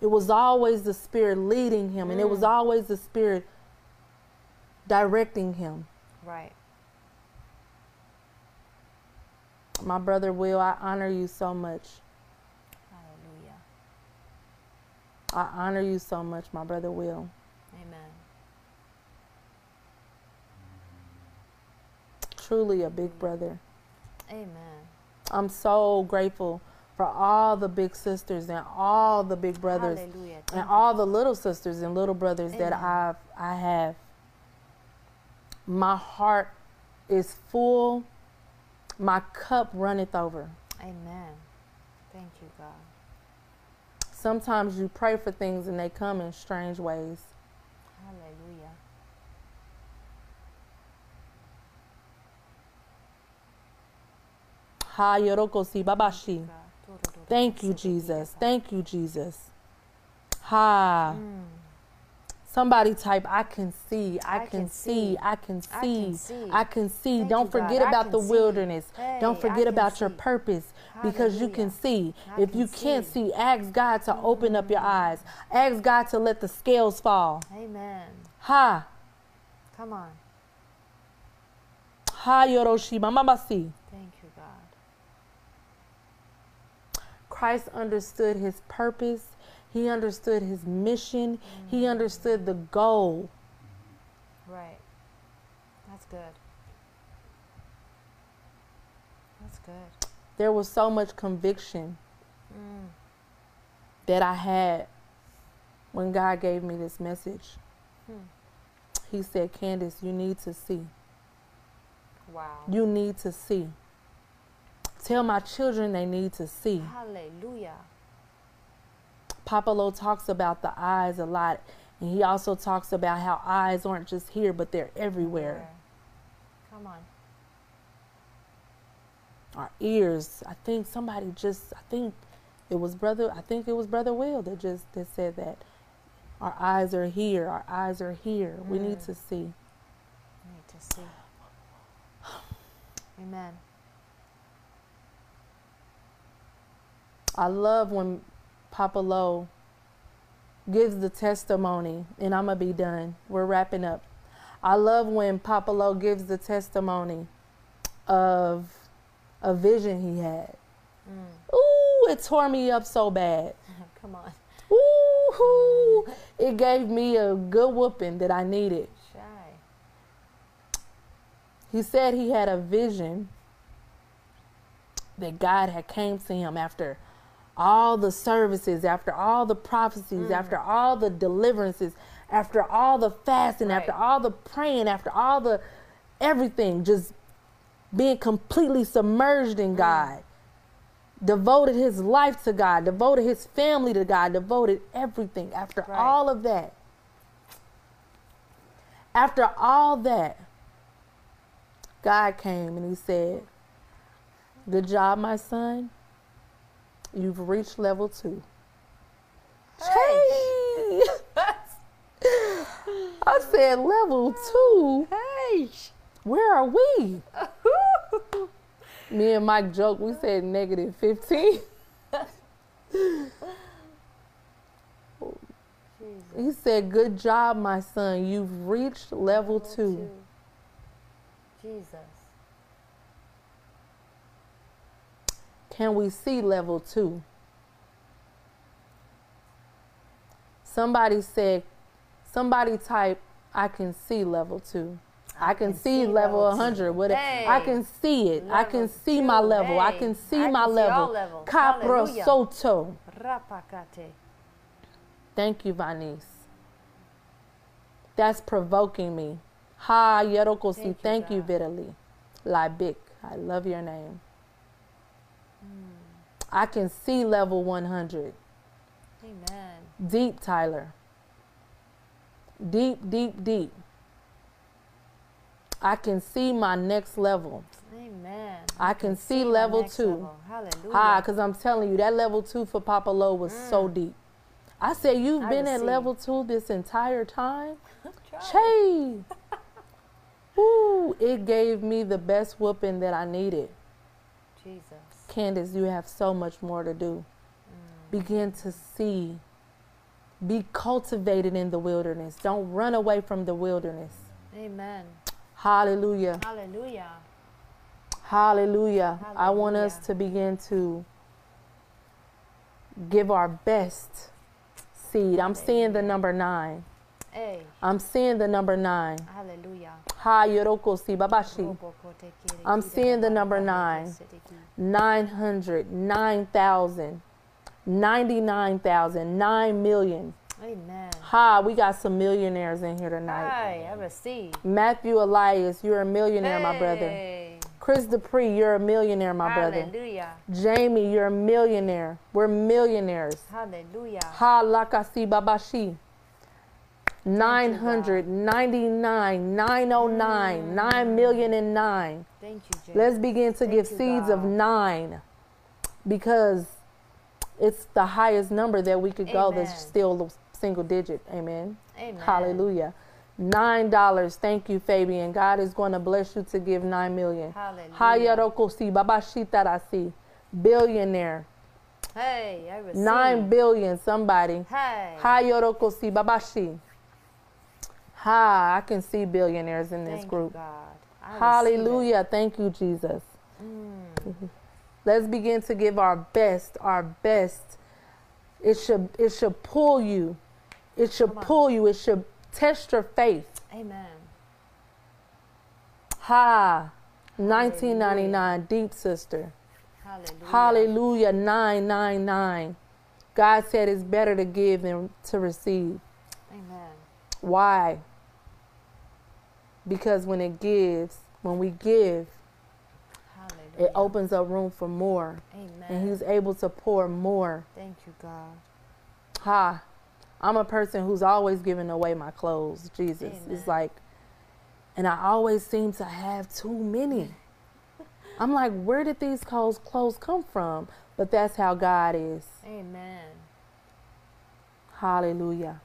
A: It was always the Spirit leading him, and it was
B: Mm.
A: always the Spirit directing him.
B: Right.
A: My brother Will, I honor you so much.
B: Hallelujah.
A: I honor you so much, my brother Will.
B: Amen.
A: Truly a big brother.
B: Amen.
A: I'm so grateful for all the big sisters and all the big brothers
B: Hallelujah.
A: and all the little sisters and little brothers that I've I have. My heart is full. My cup runneth over.
B: Amen. Thank you, God.
A: Sometimes you pray for things and they come in strange ways.
B: Hallelujah.
A: Ha yorokosi babashi. Thank you, Jesus. Thank you, Jesus. Ha.
B: Mm.
A: Somebody type, I can see, I,
B: I
A: can,
B: can
A: see,
B: see.
A: I can
B: I
A: see,
B: can see.
A: I can see. Don't
B: you, God.
A: forget about the wilderness. Don't forget about your purpose because you can see.
B: I
A: if
B: can
A: you can't
B: see.
A: see, ask God to open up your mm-hmm. eyes. Ask God to let the scales fall.
B: Amen.
A: Ha.
B: Come on.
A: Ha yoroshi mamamasi.
B: Thank you, God.
A: Christ understood his purpose. He understood his mission. He mm-hmm. understood the goal.
B: Right. That's good. That's good.
A: There was so much conviction
B: Mm.
A: that I had when God gave me this message.
B: Hmm.
A: He said, Candace, you need to see.
B: Wow.
A: You need to see. Tell my children they need to see.
B: Hallelujah.
A: Papa Lo talks about the eyes a lot. And he also talks about how eyes aren't just here, but they're everywhere.
B: Come on.
A: Our ears. I think somebody just, I think it was brother, I think it was brother Will that just that said that. Our eyes are here. Our eyes are here. We need
B: Mm.
A: to see.
B: We need to see. Amen.
A: I love when Papa Lo gives the testimony, and I'm going to be done. We're wrapping up. I love when Papa Lo gives the testimony of a vision he had.
B: Mm.
A: Ooh, it tore me up so bad. [LAUGHS]
B: Come on.
A: Ooh, it gave me a good whooping that I needed.
B: Shy.
A: He said he had a vision that God had came to him after all the services, after all the prophecies,
B: Mm.
A: after all the deliverances, after all the fasting, after all the praying, after all the everything, just being completely submerged in God. Devoted his life to God, devoted his family to God, devoted everything. After
B: Right.
A: all of that, after all that, God came and he said, Good job, my son. You've reached level two. Hey! [LAUGHS] I said, Level two?
B: Hey.
A: Where are we? [LAUGHS] Me and Mike joke. we said negative 15.
B: Jesus.
A: He said, Good job, my son. You've reached level two.
B: Jesus.
A: Can we see level two? Somebody said, somebody type, I can see level two. I can, see, level
B: level
A: 100.
B: two.
A: What I can see it. I can
B: Level
A: see my
B: two.
A: level. I can see
B: I
A: my
B: can see
A: level.
B: all.
A: Capra
B: Hallelujah.
A: Soto.
B: Rapakate.
A: Thank you, Vanice. That's provoking me. Ha Yerokosi.
B: Thank you,
A: Thank you,
B: God.
A: Vitaly. Libik. I love your name.
B: Mm.
A: I can see level 100.
B: Amen.
A: Deep, Tyler. Deep, deep, deep. I can see my next level.
B: Amen.
A: I can see
B: my
A: level two.
B: level. Hallelujah.
A: Ah, because I'm telling you, that level two for Papa Lo was so deep. I said, You've
B: I
A: been at
B: receive.
A: level two this entire time? [LAUGHS] Che! [LAUGHS] Ooh, it gave me the best whooping that I needed.
B: Jesus.
A: Candace, you have so much more to do. Begin to see. Be cultivated in the wilderness. Don't run away from the wilderness.
B: Amen.
A: Hallelujah.
B: Hallelujah.
A: Hallelujah. I want us to begin to give our best seed. I'm seeing the number nine.
B: Hey.
A: I'm seeing the number nine.
B: Hallelujah.
A: Ha yoroko si babashi. I'm seeing the number nine.
B: kesedi.
A: 900, 9,000, 99,000, 9 million.
B: Amen.
A: Ha, we got some millionaires in here tonight.
B: Hi, I receive.
A: Matthew Elias, you're a millionaire, my brother.
B: Hey.
A: Chris Dupree, you're a millionaire, my brother.
B: Hallelujah.
A: Jamie, you're a millionaire. We're millionaires.
B: Hallelujah.
A: Ha lakasi babashi. 999, 909, mm. 9 million and nine.
B: Thank you, Jay.
A: Let's begin to
B: Thank
A: give seeds of
B: God.
A: nine because it's the highest number that we could go that's still single digit. Amen.
B: Amen.
A: Hallelujah. Nine dollars. Thank you, Fabian. God is going to bless you to give nine million.
B: Hallelujah.
A: Billionaire.
B: Hey, I receive.
A: Nine billion. Somebody.
B: Hey.
A: Hayorokosi babashi. Ha, I can see billionaires in this
B: Thank
A: group.
B: God. I receive it.
A: Hallelujah. Thank you, Jesus.
B: Mm. [LAUGHS]
A: Let's begin to give our best, our best. It should it should pull you. It should
B: Come on.
A: pull you. It should test your faith.
B: Amen.
A: Ha. 1999 deep sister.
B: Hallelujah.
A: Hallelujah 999. God said it's better to give than to receive.
B: Amen.
A: Why? Because when it gives, when we give,
B: Hallelujah.
A: it opens up room for more.
B: Amen.
A: And he's able to pour more.
B: Thank you, God.
A: Ha. I'm a person who's always giving away my clothes. Jesus.
B: Amen.
A: It's like, and I always seem to have too many. [LAUGHS] I'm like, where did these clothes clothes come from? But that's how God is.
B: Amen.
A: Hallelujah.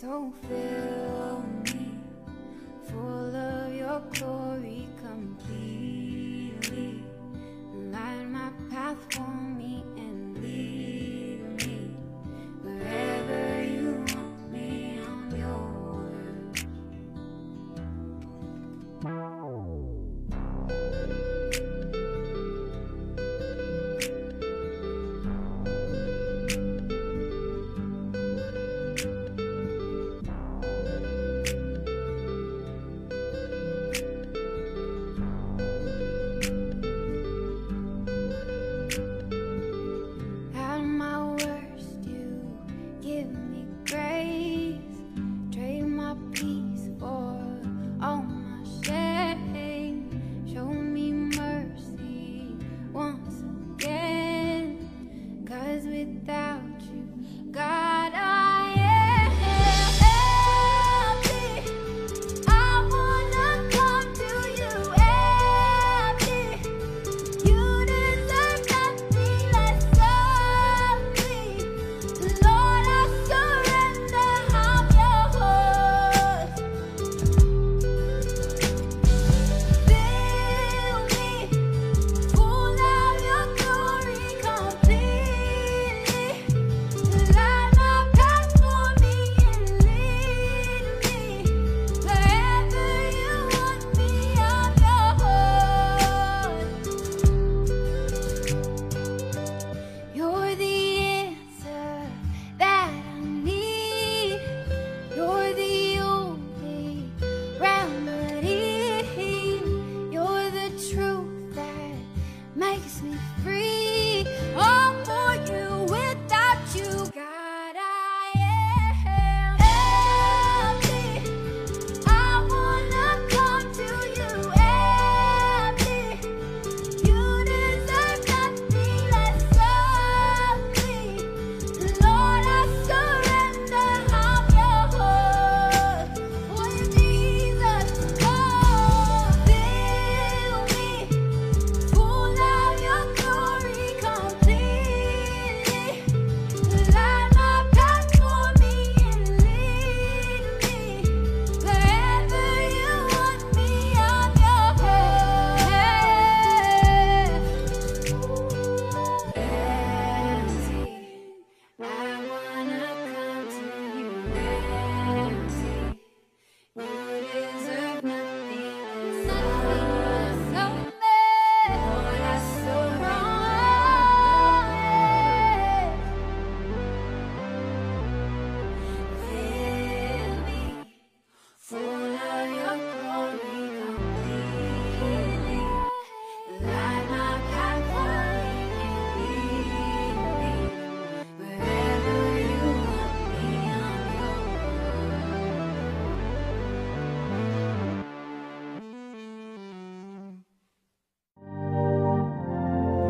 C: So fill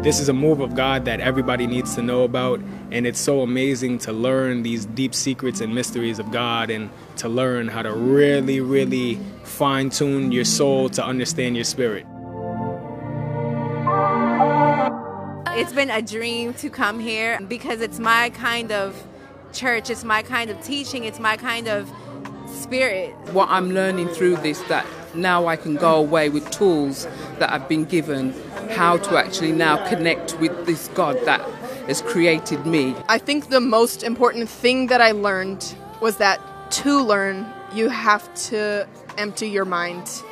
D: This is a move of God that everybody needs to know about, and it's so amazing to learn these deep secrets and mysteries of God and to learn how to really, really fine tune your soul to understand your spirit.
E: It's been a dream to come here because it's my kind of church, it's my kind of teaching, it's my kind of spirit.
F: what I'm learning through this that now I can go away with tools that I've been given how to actually now connect with this God that has created me.
G: I think the most important thing that I learned was that to learn, you have to empty your mind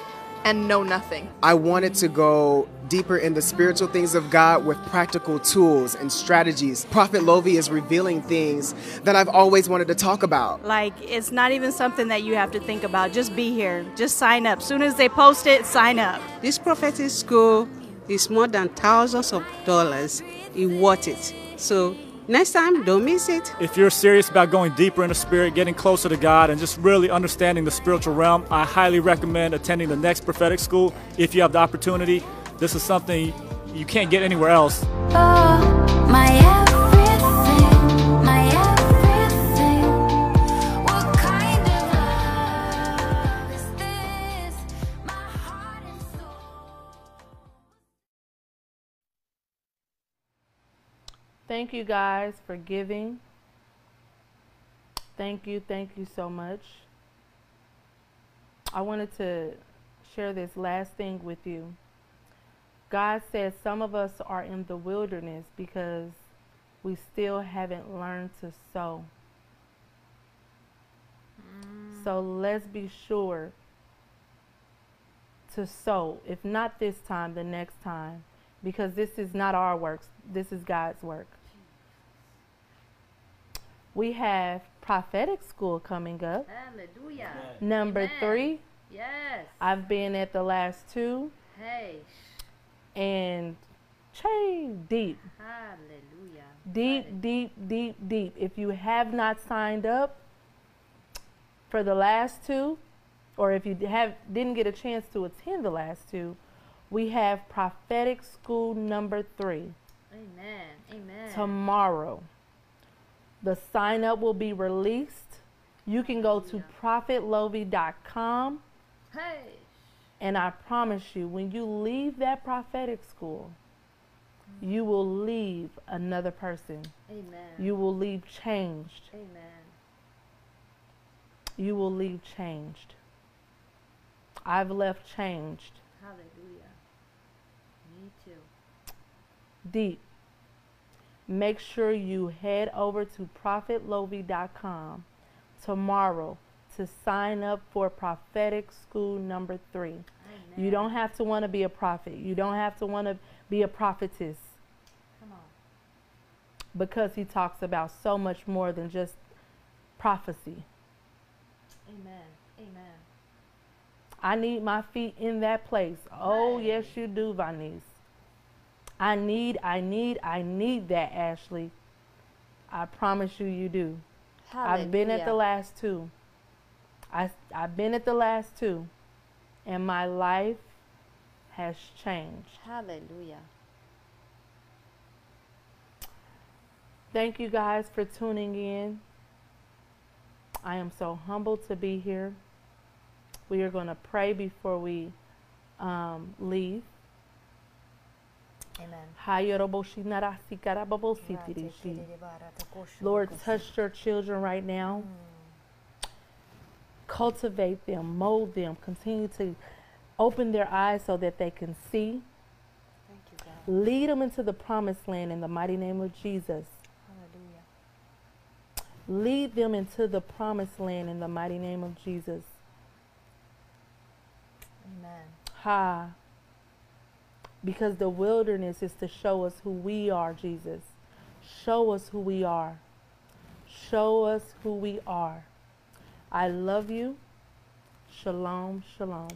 G: and know nothing.
H: I wanted to go deeper in the spiritual things of God with practical tools and strategies. Prophet Lovey is revealing things that I've always wanted to talk about.
I: Like it's not even something that you have to think about. Just be here. Just sign up. Soon as they post it, sign up.
J: This prophetic school is more than thousands of dollars. It's worth it. So next time, don't miss it.
K: If you're serious about going deeper in the spirit, getting closer to God, and just really understanding the spiritual realm, I highly recommend attending the next prophetic school if you have the opportunity. This is something you can't get anywhere else.
C: Oh.
A: Thank you guys for giving. Thank you, thank you so much. I wanted to share this last thing with you. God says some of us are in the wilderness because we still haven't learned to sow. Mm. So let's be sure to sow. If not this time, the next time. Because this is not our works, this is God's work. We have prophetic school coming up.
B: Hallelujah.
A: Number
B: Amen.
A: three,
B: Yes.
A: I've been at the last two,
B: Hey.
A: and Che, deep,
B: Hallelujah.
A: deep, deep, deep, deep. If you have not signed up for the last two, or if you have didn't get a chance to attend the last two, we have prophetic school number three
B: Amen. Amen.
A: tomorrow. The sign up will be released. You can go to prophetlovey.com
B: Hey.
A: and I promise you when you leave that prophetic school, you will leave another person.
B: Amen.
A: You will leave changed.
B: Amen.
A: You will leave changed. I've left changed.
B: Hallelujah. Me too.
A: deep. Make sure you head over to prophetlovey.com tomorrow to sign up for prophetic school number three. You don't have to want to be a prophet. You don't have to want to be a prophetess
B: Come on.
A: because he talks about so much more than just prophecy.
B: Amen. Amen.
A: I need my feet in that place. Oh, yes, you do, Vanese. I need, I need, I need that, Ashley. I promise you, you do. I've been at the last two. I, I've been at the last two, and my life has changed.
B: Hallelujah.
A: Thank you guys for tuning in. I am so humbled to be here. We are going to pray before we um, leave.
B: Amen.
A: Lord, touch your children right now. Hmm. Cultivate them, mold them, continue to open their eyes so that they can see.
B: Thank you, God.
A: Lead them into the promised land in the mighty name of Jesus.
B: Hallelujah.
A: Lead them into the promised land in the mighty name of Jesus.
B: Amen.
A: Ha. Because the wilderness is to show us who we are, Jesus. Show us who we are. Show us who we are. I love you. Shalom, shalom.